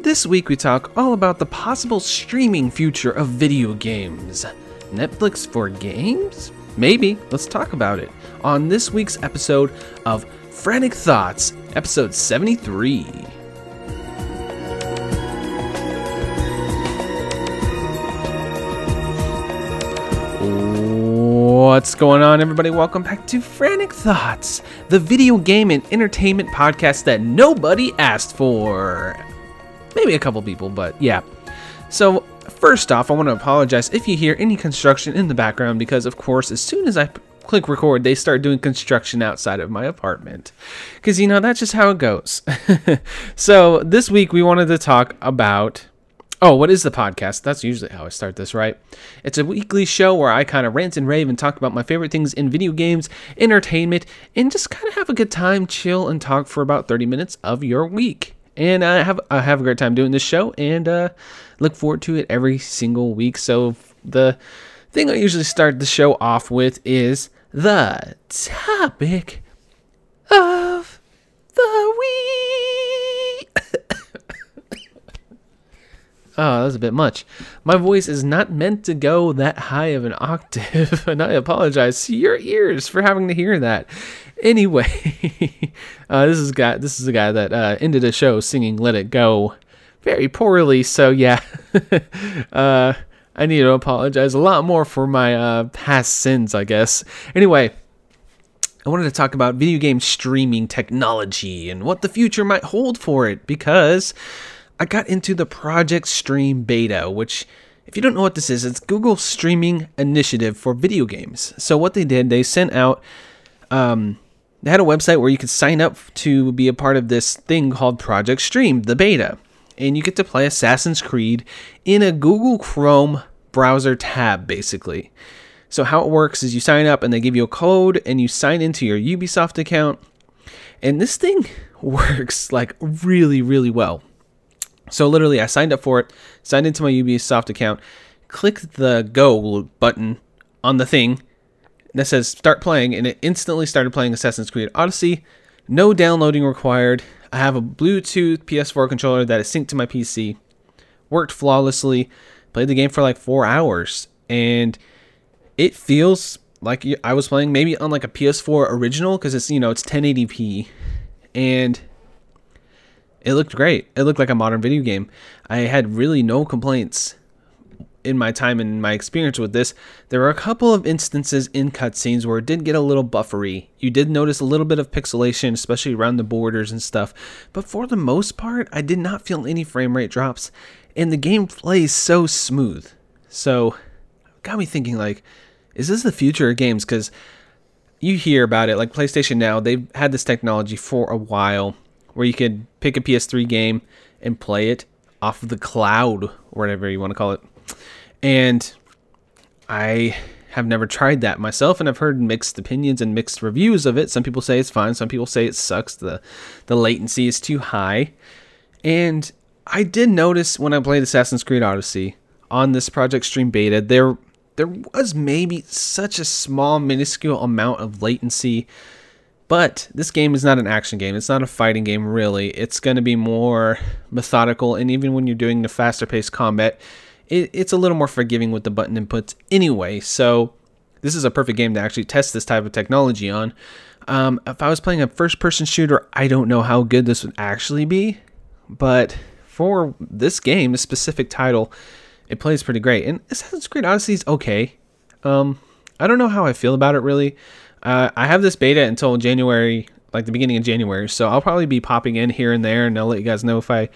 This week we talk all about the possible streaming future of video games. Netflix for games? Maybe. Let's talk about it on this week's episode of Frantic Thoughts, episode 73. What's going on, everybody? Welcome back to Frantic Thoughts, the video game and entertainment podcast that nobody asked for. Maybe a couple people, but yeah. So, first off, I want to apologize if you hear any construction in the background because, of course, as soon as I click record, they start doing construction outside of my apartment. Because, you know, that's just how it goes. so, this week we wanted to talk about Oh, what is the podcast? That's usually how I start this, right? It's a weekly show where I kind of rant and rave and talk about my favorite things in video games, entertainment, and just kind of have a good time, chill, and talk for about 30 minutes of your week. And I have I have a great time doing this show, and uh, look forward to it every single week. So the thing I usually start the show off with is the topic of the week. Oh, that was a bit much. My voice is not meant to go that high of an octave, and I apologize to your ears for having to hear that. Anyway, uh, this is guy. This is a guy that uh, ended a show singing "Let It Go" very poorly. So yeah, uh, I need to apologize a lot more for my uh, past sins, I guess. Anyway. I wanted to talk about video game streaming technology and what the future might hold for it because I got into the Project Stream beta, which, if you don't know what this is, it's Google's streaming initiative for video games. So what they did, they sent out, um, they had a website where you could sign up to be a part of this thing called Project Stream, the beta, and you get to play Assassin's Creed in a Google Chrome browser tab, basically. So how it works is you sign up and they give you a code and you sign into your Ubisoft account. And this thing works like really, really well. So literally, I signed up for it, signed into my Ubisoft account, clicked the go button on the thing that says start playing, and it instantly started playing Assassin's Creed Odyssey. No downloading required. I have a Bluetooth PS4 controller that is synced to my PC. Worked flawlessly. Played the game for like four hours, and it feels like I was playing maybe on like a PS4 original because it's you know it's 1080p, and it looked great. It looked like a modern video game. I had really no complaints in my time and my experience with this. There were a couple of instances in cutscenes where it did get a little buffery. You did notice a little bit of pixelation, especially around the borders and stuff. But for the most part, I did not feel any frame rate drops, and the game plays so smooth. So, got me thinking like, is this the future of games? Because you hear about it, like PlayStation now, they've had this technology for a while where you could pick a PS3 game and play it off of the cloud or whatever you want to call it. And I have never tried that myself and I've heard mixed opinions and mixed reviews of it. Some people say it's fine, some people say it sucks. The the latency is too high. And I did notice when I played Assassin's Creed Odyssey on this Project Stream beta, there there was maybe such a small minuscule amount of latency but this game is not an action game. It's not a fighting game, really. It's going to be more methodical, and even when you're doing the faster paced combat, it, it's a little more forgiving with the button inputs anyway. So, this is a perfect game to actually test this type of technology on. Um, if I was playing a first person shooter, I don't know how good this would actually be, but for this game, this specific title, it plays pretty great. And Assassin's Creed Odyssey is okay. Um, I don't know how I feel about it really. Uh, I have this beta until January, like the beginning of January, so I'll probably be popping in here and there, and I'll let you guys know if I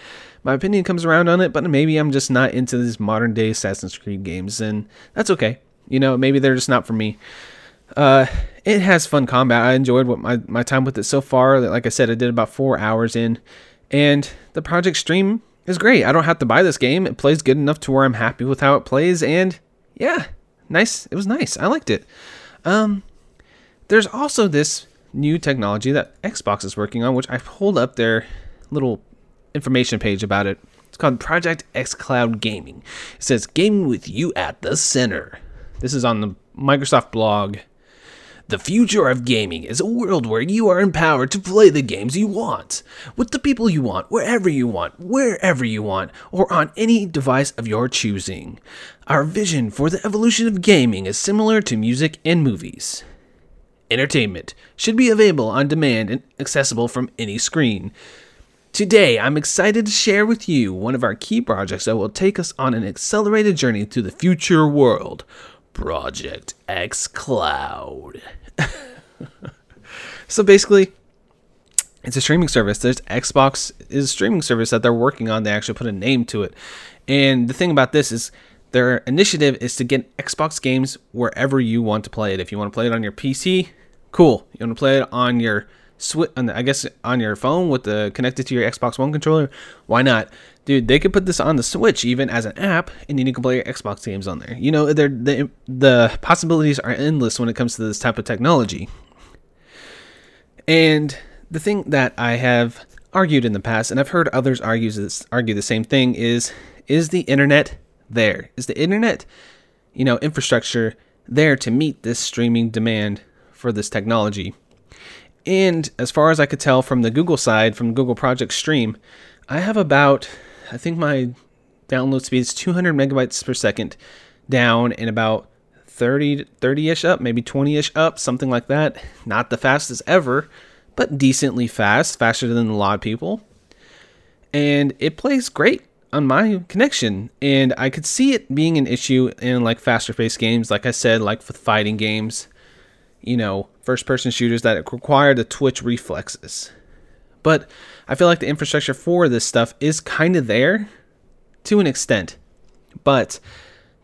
my opinion comes around on it. But maybe I'm just not into these modern day Assassin's Creed games, and that's okay. You know, maybe they're just not for me. Uh, it has fun combat. I enjoyed what my my time with it so far. Like I said, I did about four hours in, and the Project Stream is great. I don't have to buy this game. It plays good enough to where I'm happy with how it plays, and yeah, nice. It was nice. I liked it. Um, there's also this new technology that Xbox is working on, which I pulled up their little information page about it. It's called Project xCloud Gaming. It says gaming with you at the center. This is on the Microsoft blog. The future of gaming is a world where you are empowered to play the games you want, with the people you want, wherever you want, wherever you want, or on any device of your choosing. Our vision for the evolution of gaming is similar to music and movies. Entertainment should be available on demand and accessible from any screen. Today, I'm excited to share with you one of our key projects that will take us on an accelerated journey to the future world Project xCloud. so basically, it's a streaming service. There's Xbox is a streaming service that they're working on. They actually put a name to it. And the thing about this is their initiative is to get Xbox games wherever you want to play it. If you want to play it on your PC, cool. You want to play it on your switch, I guess on your phone with the connected to your Xbox One controller, why not? Dude, they could put this on the Switch even as an app, and then you can play your Xbox games on there. You know, the the possibilities are endless when it comes to this type of technology. And the thing that I have argued in the past, and I've heard others argue this, argue the same thing, is is the internet there? Is the internet, you know, infrastructure there to meet this streaming demand for this technology? And as far as I could tell from the Google side, from Google Project Stream, I have about I think my download speed is 200 megabytes per second down and about 30 30ish up, maybe 20ish up, something like that. Not the fastest ever, but decently fast, faster than a lot of people. And it plays great on my connection and I could see it being an issue in like faster paced games like I said like with fighting games, you know, first person shooters that require the twitch reflexes. But I feel like the infrastructure for this stuff is kind of there to an extent. But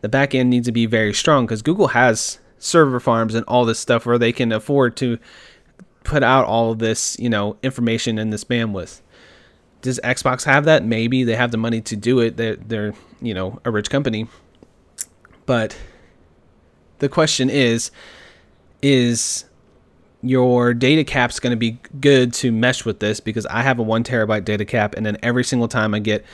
the back end needs to be very strong because Google has server farms and all this stuff where they can afford to put out all of this, you know, information in this bandwidth. Does Xbox have that? Maybe they have the money to do it. They're, they're you know, a rich company. But the question is, is your data cap's going to be good to mesh with this because I have a one terabyte data cap, and then every single time I get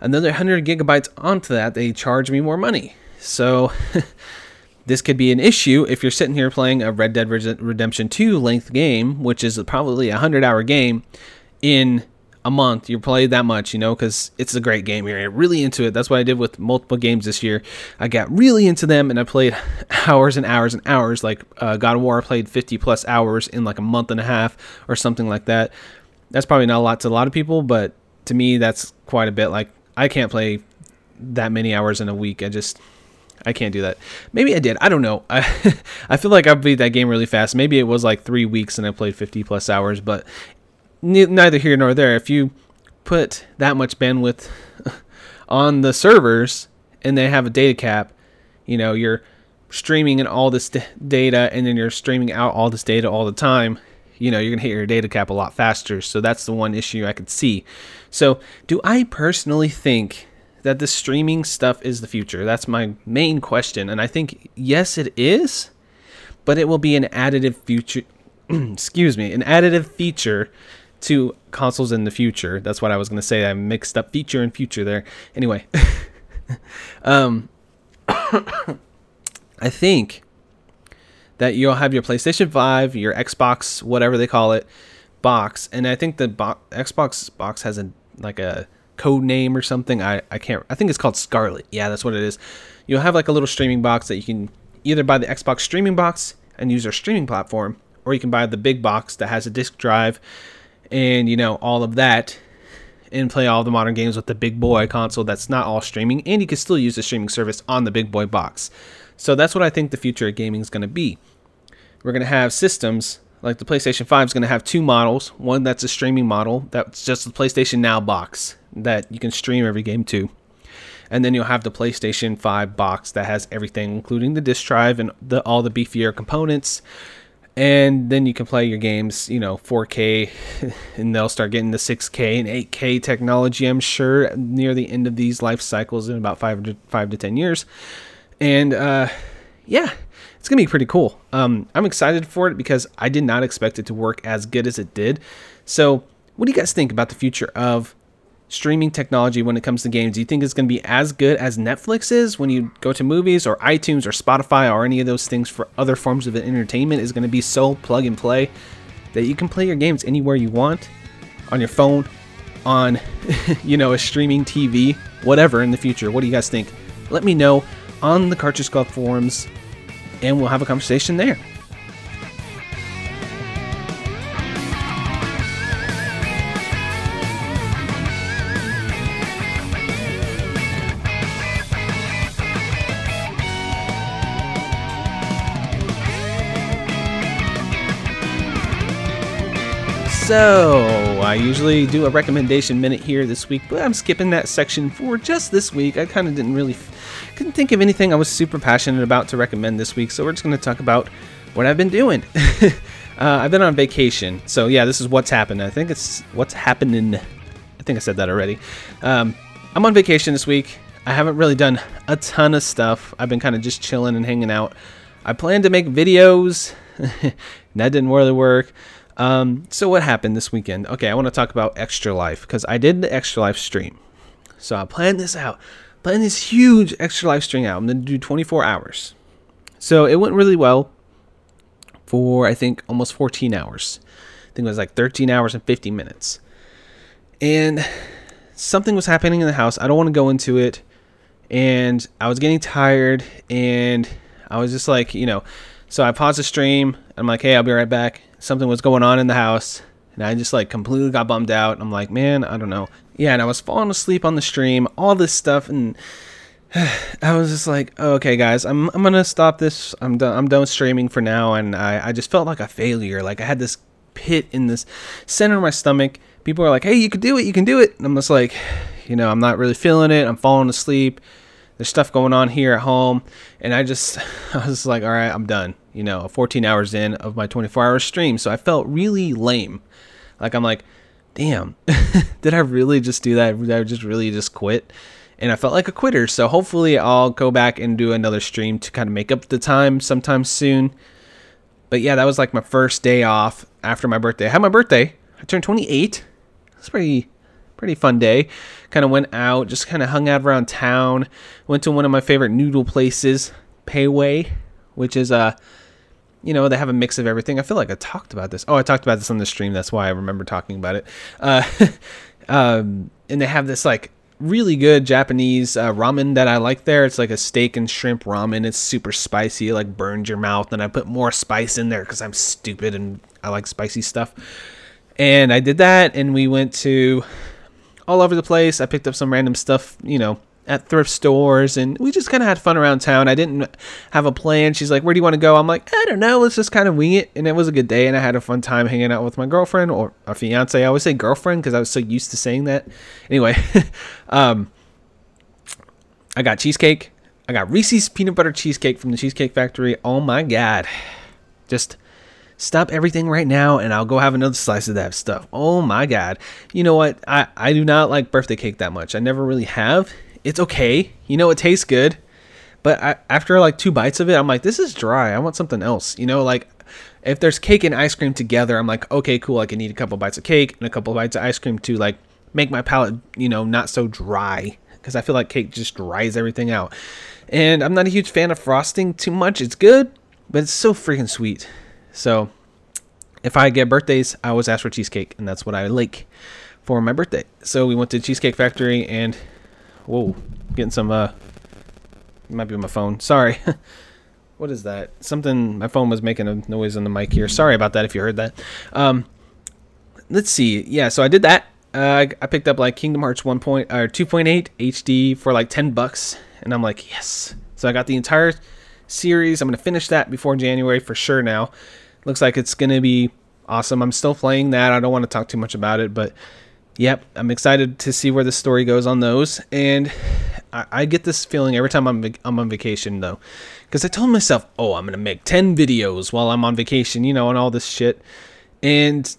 another 100 gigabytes onto that, they charge me more money. So this could be an issue if you're sitting here playing a Red Dead Redemption 2 length game, which is probably a 100 hour game in a month you play that much you know because it's a great game you're really into it that's what i did with multiple games this year i got really into them and i played hours and hours and hours like uh, god of war I played 50 plus hours in like a month and a half or something like that that's probably not a lot to a lot of people but to me that's quite a bit like i can't play that many hours in a week i just I can't do that. Maybe I did. I don't know. I I feel like I played that game really fast. Maybe it was like three weeks and I played 50 plus hours, but neither here nor there. If you put that much bandwidth on the servers and they have a data cap, you know, you're streaming in all this d- data and then you're streaming out all this data all the time, you know, you're going to hit your data cap a lot faster. So that's the one issue I could see. So, do I personally think that the streaming stuff is the future? That's my main question. And I think, yes, it is, but it will be an additive future. excuse me, an additive feature to consoles in the future. That's what I was going to say. I mixed up feature and future there. Anyway, um, I think that you'll have your PlayStation 5, your Xbox, whatever they call it, box, and I think the bo- Xbox box has a like a code name or something. I, I can't. I think it's called Scarlett. Yeah, that's what it is. You'll have like a little streaming box that you can either buy the Xbox streaming box and use their streaming platform, or you can buy the big box that has a disk drive and you know all of that and play all the modern games with the big boy console that's not all streaming and you can still use the streaming service on the big boy box. So that's what i think the future of gaming is going to be. We're going to have systems like the playstation 5 is going to have two models. One that's a streaming model that's just the playstation now box that you can stream every game to. And then you'll have the PlayStation 5 box that has everything, including the disk drive and the, all the beefier components and then you can play your games, you know, 4K, and they'll start getting the 6K and 8K technology. I'm sure near the end of these life cycles in about five to five to ten years, and uh, yeah, it's gonna be pretty cool. Um, I'm excited for it because I did not expect it to work as good as it did. So, what do you guys think about the future of streaming technology when it comes to games? Do you think it's going to be as good as Netflix is when you go to movies or iTunes or Spotify or any of those things for other forms of entertainment? Is going to be so plug and play that you can play your games anywhere you want on your phone, on you know a streaming TV, whatever in the future. What do you guys think? Let me know on the Cartridge Club forums, and we'll have a conversation there. So, I usually do a recommendation minute here this week, but I'm skipping that section for just this week. I kind of didn't really, couldn't think of anything I was super passionate about to recommend this week, so we're just going to talk about what I've been doing. uh, I've been on vacation, so yeah, this is what's happened. I think it's what's happening. I think I said that already. Um, I'm on vacation this week. I haven't really done a ton of stuff. I've been kind of just chilling and hanging out. I plan to make videos. that didn't really work. Um, so what happened this weekend? Okay, I want to talk about Extra Life because I did the Extra Life stream. So I planned this out, planned this huge Extra Life stream out. I'm gonna do 24 hours. So it went really well for I think almost 14 hours. I think it was like 13 hours and 50 minutes. And something was happening in the house. I don't want to go into it. And I was getting tired and I was just like, you know, so I paused the stream. I'm like, hey, I'll be right back something was going on in the house and I just like completely got bummed out. I'm like, man, I don't know. Yeah, and I was falling asleep on the stream, all this stuff, and I was just like, okay, guys, I'm I'm gonna stop this. I'm done. I'm done streaming for now, and I I just felt like a failure. Like I had this pit in this center of my stomach. People are like, hey, you can do it, you can do it. And I'm just like, you know, I'm not really feeling it. I'm falling asleep. There's stuff going on here at home, and I just I was like, all right, I'm done you know, 14 hours in of my 24 hour stream. So I felt really lame. Like I'm like, damn, did I really just do that? Did I just really just quit? And I felt like a quitter. So hopefully I'll go back and do another stream to kind of make up the time sometime soon. But yeah, that was like my first day off after my birthday. I had my birthday. I turned 28. It's pretty pretty fun day. Kind of went out, just kind of hung out around town. Went to one of my favorite noodle places, Wei, which is a uh, you know, they have a mix of everything. I feel like I talked about this. Oh, I talked about this on the stream. That's why I remember talking about it. Uh, um, and they have this like really good Japanese uh, ramen that I like there. It's like a steak and shrimp ramen. It's super spicy, it, like burns your mouth. And I put more spice in there because I'm stupid and I like spicy stuff. And I did that, and we went to all over the place. I picked up some random stuff, you know, at thrift stores and we just kind of had fun around town. I didn't have a plan. She's like, "Where do you want to go?" I'm like, "I don't know. Let's just kind of wing it." And it was a good day and I had a fun time hanging out with my girlfriend or a fiance. I always say girlfriend because I was so used to saying that. Anyway, um, I got cheesecake. I got Reese's peanut butter cheesecake from the Cheesecake Factory. Oh my god. Just stop everything right now and I'll go have another slice of that stuff. Oh my god. You know what? I, I do not like birthday cake that much. I never really have it's okay. You know, it tastes good. But I, after like two bites of it, I'm like, this is dry. I want something else. You know, like if there's cake and ice cream together, I'm like, okay, cool. I can eat a couple bites of cake and a couple bites of ice cream to like make my palate, you know, not so dry. Because I feel like cake just dries everything out. And I'm not a huge fan of frosting too much. It's good, but it's so freaking sweet. So if I get birthdays, I always ask for cheesecake, and that's what I like for my birthday. So we went to Cheesecake Factory and Whoa, getting some, uh, might be my phone. Sorry. what is that? Something, my phone was making a noise on the mic here. Sorry about that if you heard that. Um, let's see. Yeah, so I did that. Uh, I picked up like Kingdom Hearts 1. Point, or 2.8 HD for like 10 bucks. And I'm like, yes. So I got the entire series. I'm going to finish that before January for sure now. Looks like it's going to be awesome. I'm still playing that. I don't want to talk too much about it, but Yep, I'm excited to see where the story goes on those, and I, I get this feeling every time I'm I'm on vacation though, because I told myself, oh, I'm gonna make ten videos while I'm on vacation, you know, and all this shit, and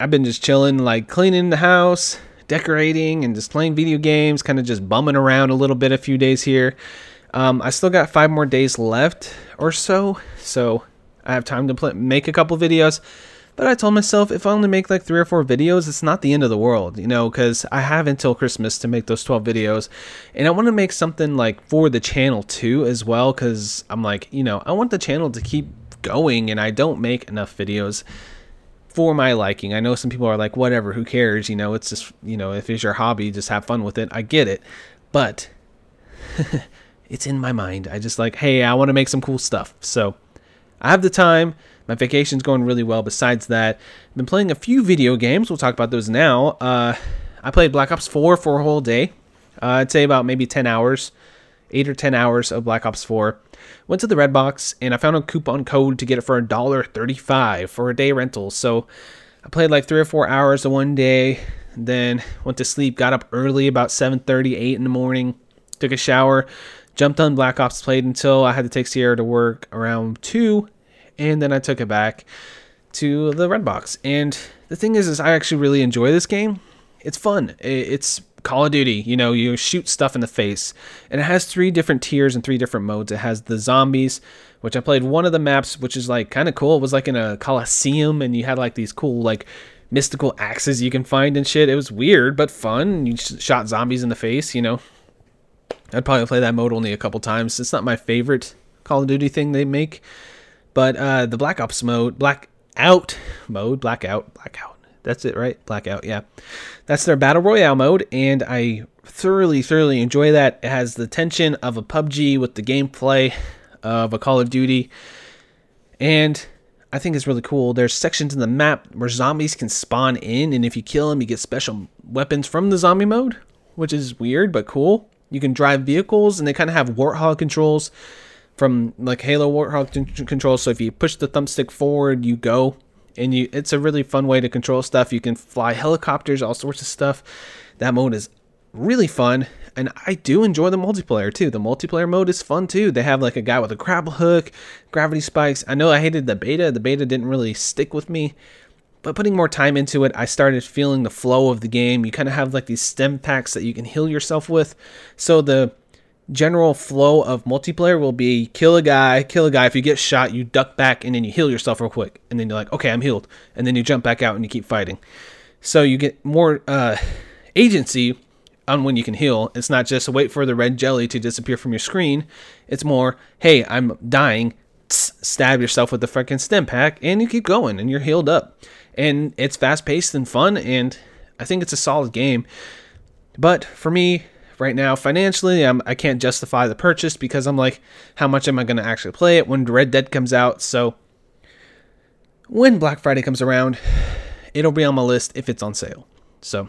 I've been just chilling, like cleaning the house, decorating, and just playing video games, kind of just bumming around a little bit a few days here. Um, I still got five more days left or so, so I have time to play, make a couple videos. But I told myself if I only make like three or four videos, it's not the end of the world, you know, because I have until Christmas to make those 12 videos. And I want to make something like for the channel too, as well, because I'm like, you know, I want the channel to keep going and I don't make enough videos for my liking. I know some people are like, whatever, who cares? You know, it's just, you know, if it's your hobby, just have fun with it. I get it. But it's in my mind. I just like, hey, I want to make some cool stuff. So I have the time. My vacation's going really well. Besides that, I've been playing a few video games. We'll talk about those now. Uh, I played Black Ops 4 for a whole day. Uh, I'd say about maybe 10 hours, 8 or 10 hours of Black Ops 4. Went to the Redbox and I found a coupon code to get it for $1.35 for a day rental. So I played like 3 or 4 hours of one day, then went to sleep, got up early about 7:30, 8 in the morning, took a shower, jumped on Black Ops, played until I had to take Sierra to work around 2, and then I took it back to the Redbox. And the thing is, is I actually really enjoy this game. It's fun. It's Call of Duty. You know, you shoot stuff in the face, and it has three different tiers and three different modes. It has the zombies, which I played one of the maps, which is like kind of cool. It was like in a coliseum, and you had like these cool like mystical axes you can find and shit. It was weird but fun. You shot zombies in the face. You know, I'd probably play that mode only a couple times. It's not my favorite Call of Duty thing they make, but uh, the Black Ops mode, Blackout mode, Blackout, Blackout. That's it, right? Blackout, yeah. That's their Battle Royale mode, and I thoroughly, thoroughly enjoy that. It has the tension of a PUBG with the gameplay of a Call of Duty, and I think it's really cool. There's sections in the map where zombies can spawn in, and if you kill them, you get special weapons from the zombie mode, which is weird but cool. You can drive vehicles, and they kind of have warthog controls from like Halo warthog controls. So if you push the thumbstick forward, you go, and you it's a really fun way to control stuff. You can fly helicopters, all sorts of stuff. That mode is really fun, and I do enjoy the multiplayer too. The multiplayer mode is fun too. They have like a guy with a grapple hook, gravity spikes. I know I hated the beta. The beta didn't really stick with me, but putting more time into it, I started feeling the flow of the game. You kind of have like these stem packs that you can heal yourself with. So the general flow of multiplayer will be kill a guy, kill a guy. If you get shot, you duck back and then you heal yourself real quick. And then you're like, okay, I'm healed. And then you jump back out and you keep fighting. So you get more uh, agency on when you can heal. It's not just wait for the red jelly to disappear from your screen. It's more, hey, I'm dying. stab yourself with the freaking stem pack and you keep going and you're healed up and it's fast paced and fun, and I think it's a solid game. But for me, right now, financially, I'm, I can't justify the purchase because I'm like, how much am I going to actually play it when Red Dead comes out? So when Black Friday comes around, it'll be on my list if it's on sale. So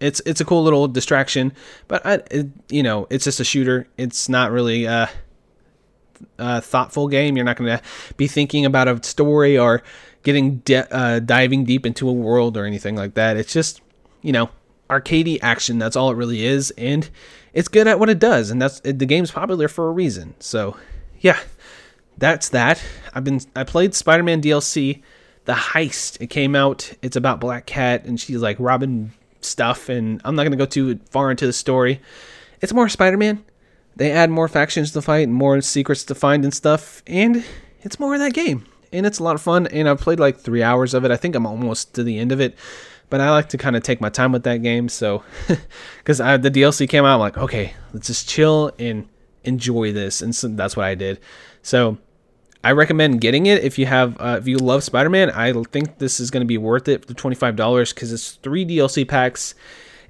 it's it's a cool little distraction, but I, it, you know, it's just a shooter. It's not really a thoughtful game. You're not going to be thinking about a story or getting de- uh, diving deep into a world or anything like that. It's just you know arcadey action. That's all it really is, and it's good at what it does. And that's the game's popular for a reason. So yeah, that's that. I've been I played Spider-Man DLC, The Heist. It came out. It's about Black Cat and she's like robbing stuff. And I'm not gonna go too far into the story. It's more Spider-Man. They add more factions to fight and more secrets to find and stuff, and it's more of that game and it's a lot of fun. And I've played like three hours of it. I think I'm almost to the end of it, but I like to kind of take my time with that game. So, because the DLC came out, I'm like, okay, let's just chill and enjoy this, and so that's what I did. So, I recommend getting it if you have uh, if you love Spider-Man. I think this is going to be worth it for twenty five dollars because it's three DLC packs.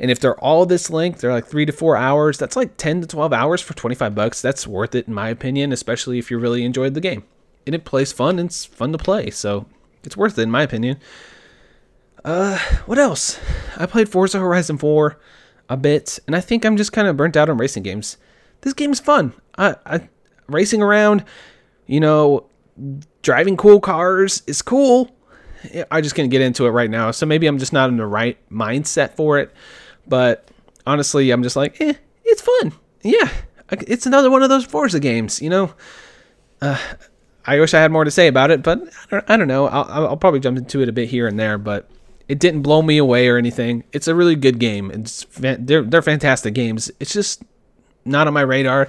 And if they're all this length, they're like three to four hours. That's like 10 to 12 hours for 25 bucks. That's worth it, in my opinion, especially if you really enjoyed the game and it plays fun and it's fun to play. So it's worth it in my opinion. Uh, what else? I played Forza Horizon 4 a bit, and I think I'm just kind of burnt out on racing games. This game's fun. I, I racing around, you know, driving cool cars is cool. I just can't get into it right now, so maybe I'm just not in the right mindset for it. But honestly, I'm just like, eh, it's fun. Yeah, it's another one of those Forza games, you know. Uh, I wish I had more to say about it, but I don't, I don't know. I'll, I'll, probably jump into it a bit here and there, but it didn't blow me away or anything. It's a really good game. It's they're they're fantastic games. It's just not on my radar.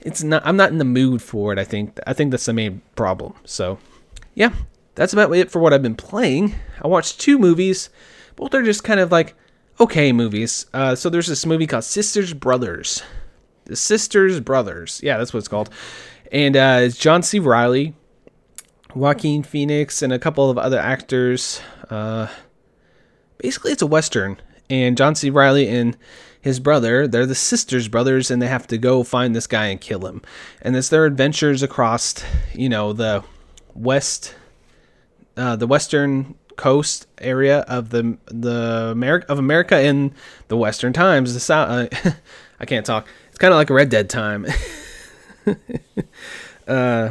It's not. I'm not in the mood for it. I think. I think that's the main problem. So, yeah, that's about it for what I've been playing. I watched two movies. Both are just kind of like okay movies. Uh, so there's this movie called Sisters Brothers. The Sisters Brothers. Yeah, that's what it's called. And uh, it's John C. Reilly, Joaquin Phoenix, and a couple of other actors. Uh, basically, it's a Western. And John C. Reilly and his brother, they're the sisters brothers, and they have to go find this guy and kill him. And it's their adventures across, you know, the west, uh, the western coast area of the the America of America in the Western times. The south, I can't talk. It's kind of like a Red Dead time. uh,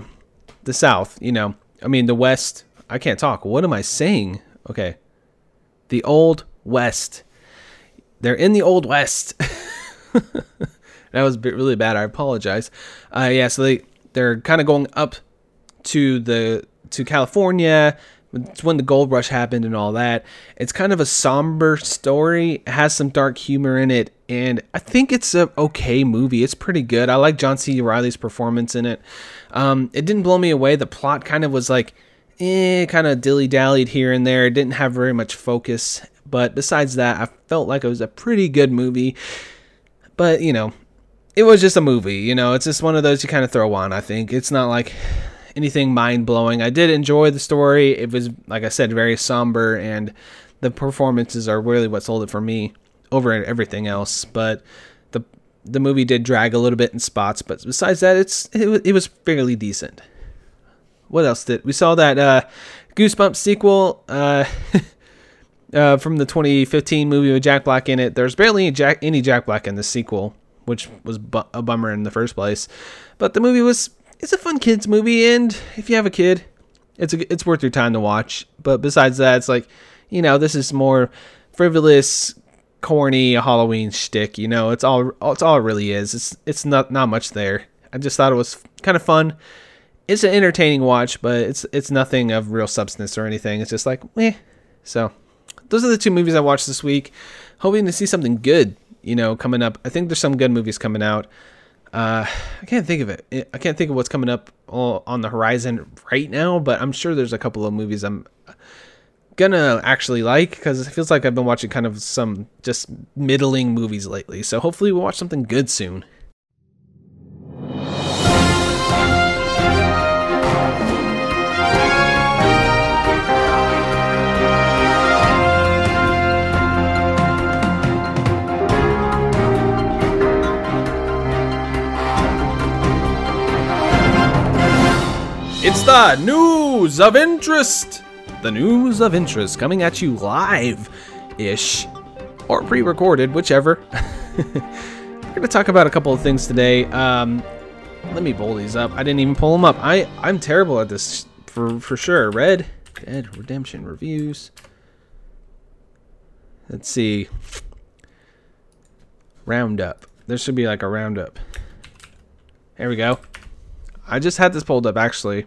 the South, you know. I mean, the West. I can't talk. What am I saying? Okay, the Old West. They're in the Old West. that was really bad. I apologize. Uh, yeah, so they they're kind of going up to the to California. It's when the gold rush happened and all that. It's kind of a somber story. It has some dark humor in it, and I think it's a okay movie. It's pretty good. I like John C. Reilly's performance in it. Um, it didn't blow me away. The plot kind of was like, eh, kind of dilly dallied here and there. It didn't have very much focus. But besides that, I felt like it was a pretty good movie. But, you know, it was just a movie. You know, it's just one of those you kind of throw on, I think. It's not like anything mind blowing. I did enjoy the story. It was, like I said, very somber, and the performances are really what sold it for me over everything else. But the the movie did drag a little bit in spots, but besides that, it's it, it was fairly decent. What else did we saw that uh, Goosebumps sequel? Uh, uh, from the 2015 movie with Jack Black in it. There's barely any Jack, any Jack Black in the sequel, which was bu- a bummer in the first place. But the movie was it's a fun kids movie, and if you have a kid, it's a, it's worth your time to watch. But besides that, it's like you know this is more frivolous, corny Halloween shtick. You know, it's all it's all it really is. It's it's not not much there. I just thought it was kind of fun. It's an entertaining watch, but it's it's nothing of real substance or anything. It's just like, eh. So those are the two movies I watched this week. Hoping to see something good, you know, coming up. I think there's some good movies coming out. Uh, I can't think of it. I can't think of what's coming up on the horizon right now, but I'm sure there's a couple of movies I'm gonna actually like because it feels like I've been watching kind of some just middling movies lately. So hopefully we'll watch something good soon. It's the news of interest. The news of interest coming at you live ish or pre recorded, whichever. We're going to talk about a couple of things today. Um, let me pull these up. I didn't even pull them up. I, I'm terrible at this for, for sure. Red Dead Redemption reviews. Let's see. Roundup. There should be like a roundup. There we go. I just had this pulled up actually.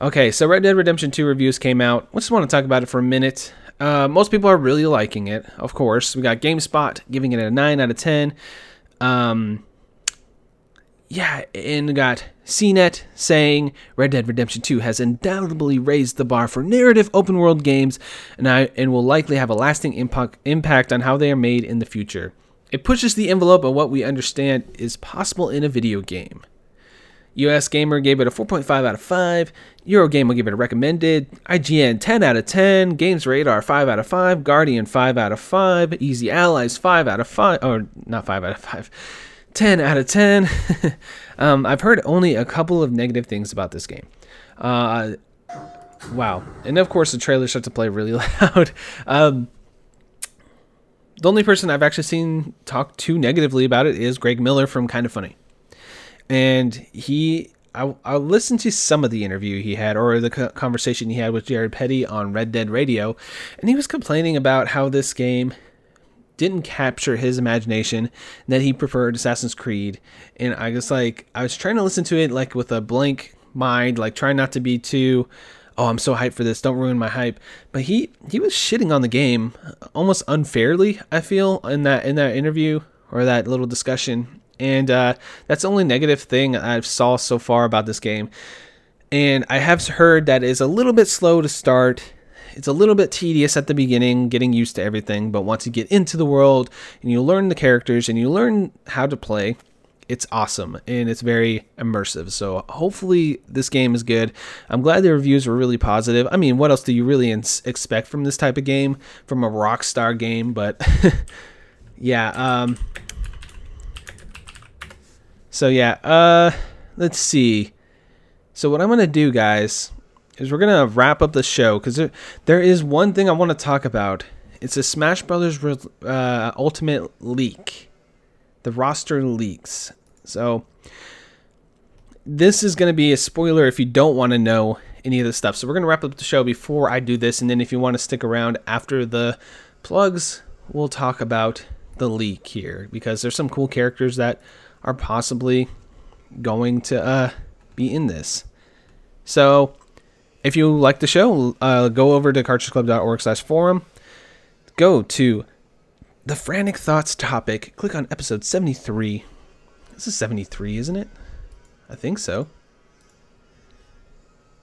Okay, so Red Dead Redemption 2 reviews came out. I just want to talk about it for a minute. Uh, most people are really liking it, of course. We got GameSpot giving it a 9 out of 10. Um, yeah, and got CNET saying Red Dead Redemption 2 has undoubtedly raised the bar for narrative open world games and, I, and will likely have a lasting impact, impact on how they are made in the future. It pushes the envelope of what we understand is possible in a video game. US Gamer gave it a 4.5 out of 5. Eurogamer gave it a recommended. IGN 10 out of 10. Games Radar 5 out of 5. Guardian 5 out of 5. Easy Allies 5 out of 5. Or not 5 out of 5. 10 out of 10. um, I've heard only a couple of negative things about this game. Uh, wow. And of course, the trailer starts to play really loud. um, the only person I've actually seen talk too negatively about it is Greg Miller from Kind of Funny and he I, I listened to some of the interview he had or the conversation he had with Jared Petty on Red Dead Radio, and he was complaining about how this game didn't capture his imagination that he preferred Assassin's Creed. And I was like, I was trying to listen to it like with a blank mind, like trying not to be too, oh, I'm so hyped for this, don't ruin my hype. But he he was shitting on the game almost unfairly. I feel in that in that interview or that little discussion and uh, that's the only negative thing I've saw so far about this game. And I have heard that it's a little bit slow to start. It's a little bit tedious at the beginning, getting used to everything, but once you get into the world and you learn the characters and you learn how to play, it's awesome and it's very immersive. So hopefully this game is good. I'm glad the reviews were really positive. I mean, what else do you really ins- expect from this type of game, from a Rockstar game? But yeah, um, so yeah, uh, let's see. So what I'm gonna do, guys, is we're gonna wrap up the show because there, there is one thing I want to talk about. It's a Smash Brothers uh, Ultimate leak. The roster leaks. So this is to be a spoiler if you don't want to know any of this stuff. So we're to wrap up the show before I do this, and then if you want to stick around after the plugs, we'll talk about the leak here because there's some cool characters that are possibly going to uh, be in this. So if you like the show, uh, go over to cartridgeclub.org slash forum. Go to the Frantic Thoughts topic. Click on episode 73. This is 73, isn't it? I think so.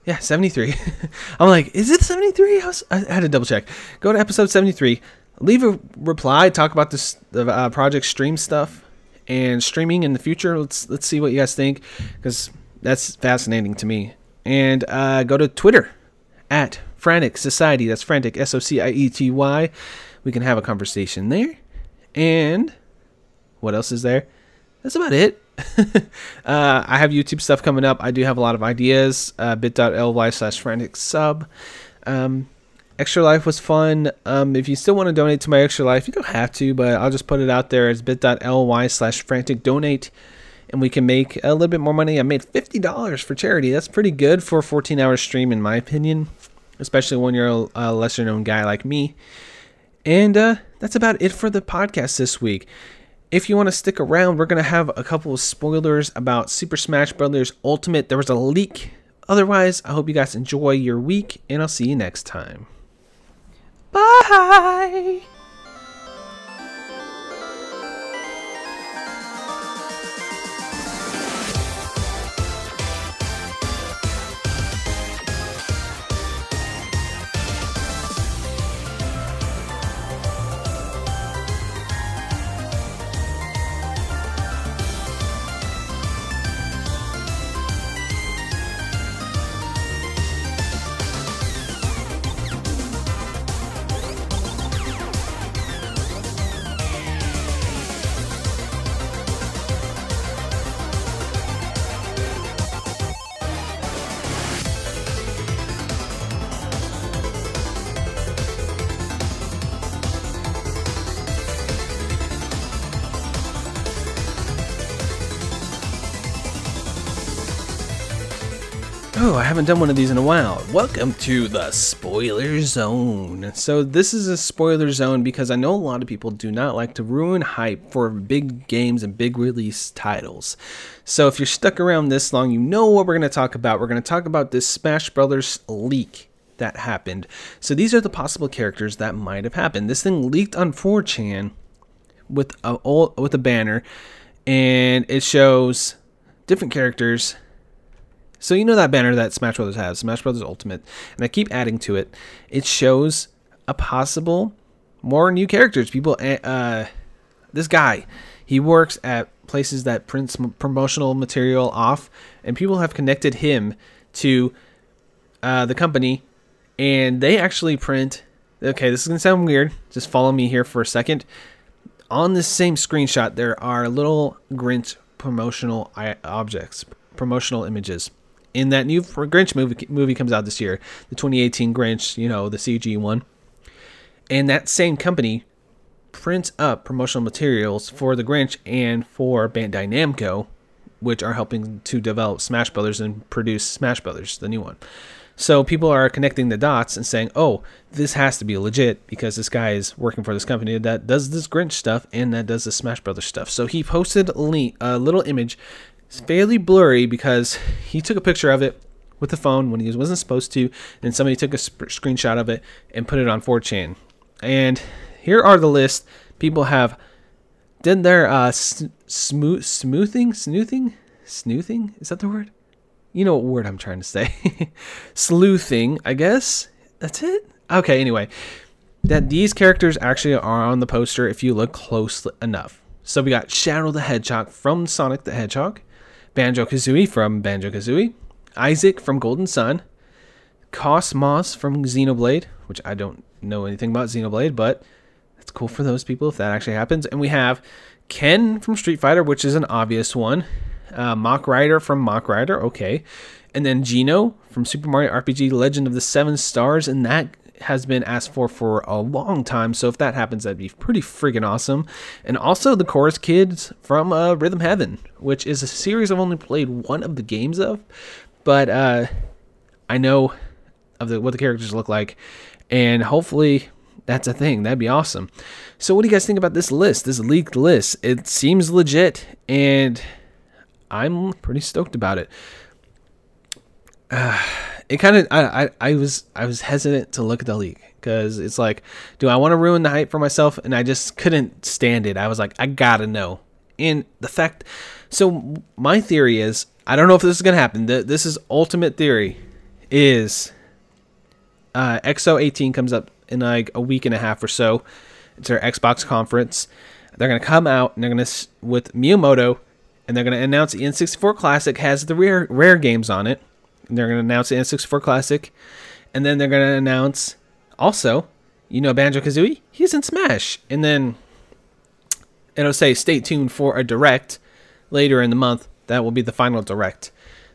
Yeah, 73. I'm like, is it 73? I, was, I, had to double check. Go to episode 73. Leave a reply. Talk about this the uh, project stream stuff and streaming in the future. Let's let's see what you guys think because that's fascinating to me. And uh, go to Twitter at Frantic Society. That's Frantic S O C I E T Y. We can have a conversation there. And what else is there? That's about it. uh, I have YouTube stuff coming up. I do have a lot of ideas. Uh, bit.ly slash frantic sub. Um, extra life was fun. Um, if you still want to donate to my extra life, you don't have to, but I'll just put it out there as bit.ly slash frantic donate. And we can make a little bit more money. I made $50 for charity. That's pretty good for a 14 hour stream, in my opinion, especially when you're a, lesser known guy like me. And uh, that's about it for the podcast this week. If you want to stick around, we're going to have a couple of spoilers about Super Smash Bros. Ultimate. There was a leak. Otherwise, I hope you guys enjoy your week, and I'll see you next time. Bye! Haven't done one of these in a while. Welcome to the spoiler zone. So, this is a spoiler zone because I know a lot of people do not like to ruin hype for big games and big release titles. So, if you're stuck around this long, you know what we're going to talk about. We're going to talk about this Smash Brothers leak that happened. So, these are the possible characters that might have happened. This thing leaked on 4chan with a with a banner and it shows different characters so you know that banner that Smash Brothers has, Smash Brothers Ultimate, and I keep adding to it. It shows a possible more new characters. People, eh, uh, this guy, he works at places that prints promotional material off, and people have connected him to uh, the company, and they actually print. Okay, this is gonna sound weird. Just follow me here for a second. On this same screenshot, there are little Grinch promotional objects, promotional images in that new Grinch movie movie comes out this year, the 2018 Grinch, you know, the CG one. And that same company prints up promotional materials for the Grinch and for Bandai Namco, which are helping to develop Smash Brothers and produce Smash Brothers, the new one. So people are connecting the dots and saying, "Oh, this has to be legit because this guy is working for this company that does this Grinch stuff and that does the Smash Brothers stuff." So he posted a, link, a little image it's fairly blurry because he took a picture of it with the phone when he wasn't supposed to, and somebody took a sp- screenshot of it and put it on 4chan. And here are the list. People have did their uh, smooth smoothing, snoothing snoothing Is that the word? you know what word I'm trying to say. Sleuthing, I guess. That's it. Okay, anyway. That these characters actually are on the poster if you look close enough. So we got Shadow the Hedgehog from Sonic the Hedgehog, Banjo Kazooie from Banjo Kazooie, Isaac from Golden Sun, KOS-MOS from Xenoblade, which I don't know anything about Xenoblade, but it's cool for those people if that actually happens. And we have Ken from Street Fighter, which is an obvious one. Uh, Mach Rider from Mach Rider, okay. And then Geno from Super Mario RPG Legend of the Seven Stars, and that has been asked for for a long time. So if that happens, that'd be pretty freaking awesome. And also the Chorus Kids from uh, Rhythm Heaven, which is a series I've only played one of the games of, but uh, I know of the, what the characters look like, and hopefully that's a thing. That'd be awesome. So what do you guys think about this list? This leaked list. It seems legit, and I'm pretty stoked about it. Uh, it kind of I, I I was I was hesitant to look at the leak because it's like, do I want to ruin the hype for myself? And I just couldn't stand it. I was like, I gotta know. And the fact, so my theory is, I don't know if this is gonna happen. This is ultimate theory, is uh, X018 comes up in like a week and a half or so. It's their Xbox conference. They're gonna come out and they're gonna with Miyamoto, and they're gonna announce the N64 Classic has the rare rare games on it. They're gonna announce the N64 Classic, and then they're gonna announce also, you know, Banjo Kazooie. He's in Smash, and then it'll say stay tuned for a direct later in the month. That will be the final direct.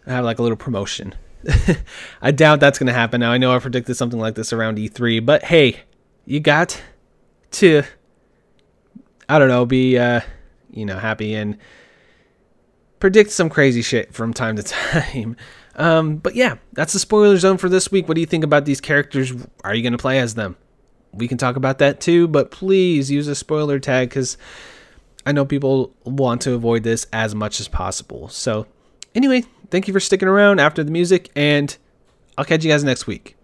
I have like a little promotion. I doubt that's going to happen now. I know I predicted something like this around E3, but hey, you got to, I don't know, be, uh, you know, happy and predict some crazy shit from time to time. Um, but yeah, that's the spoiler zone for this week. What do you think about these characters? Are you going to play as them? We can talk about that too, but please use a spoiler tag because I know people want to avoid this as much as possible. So, anyway, thank you for sticking around after the music, and I'll catch you guys next week.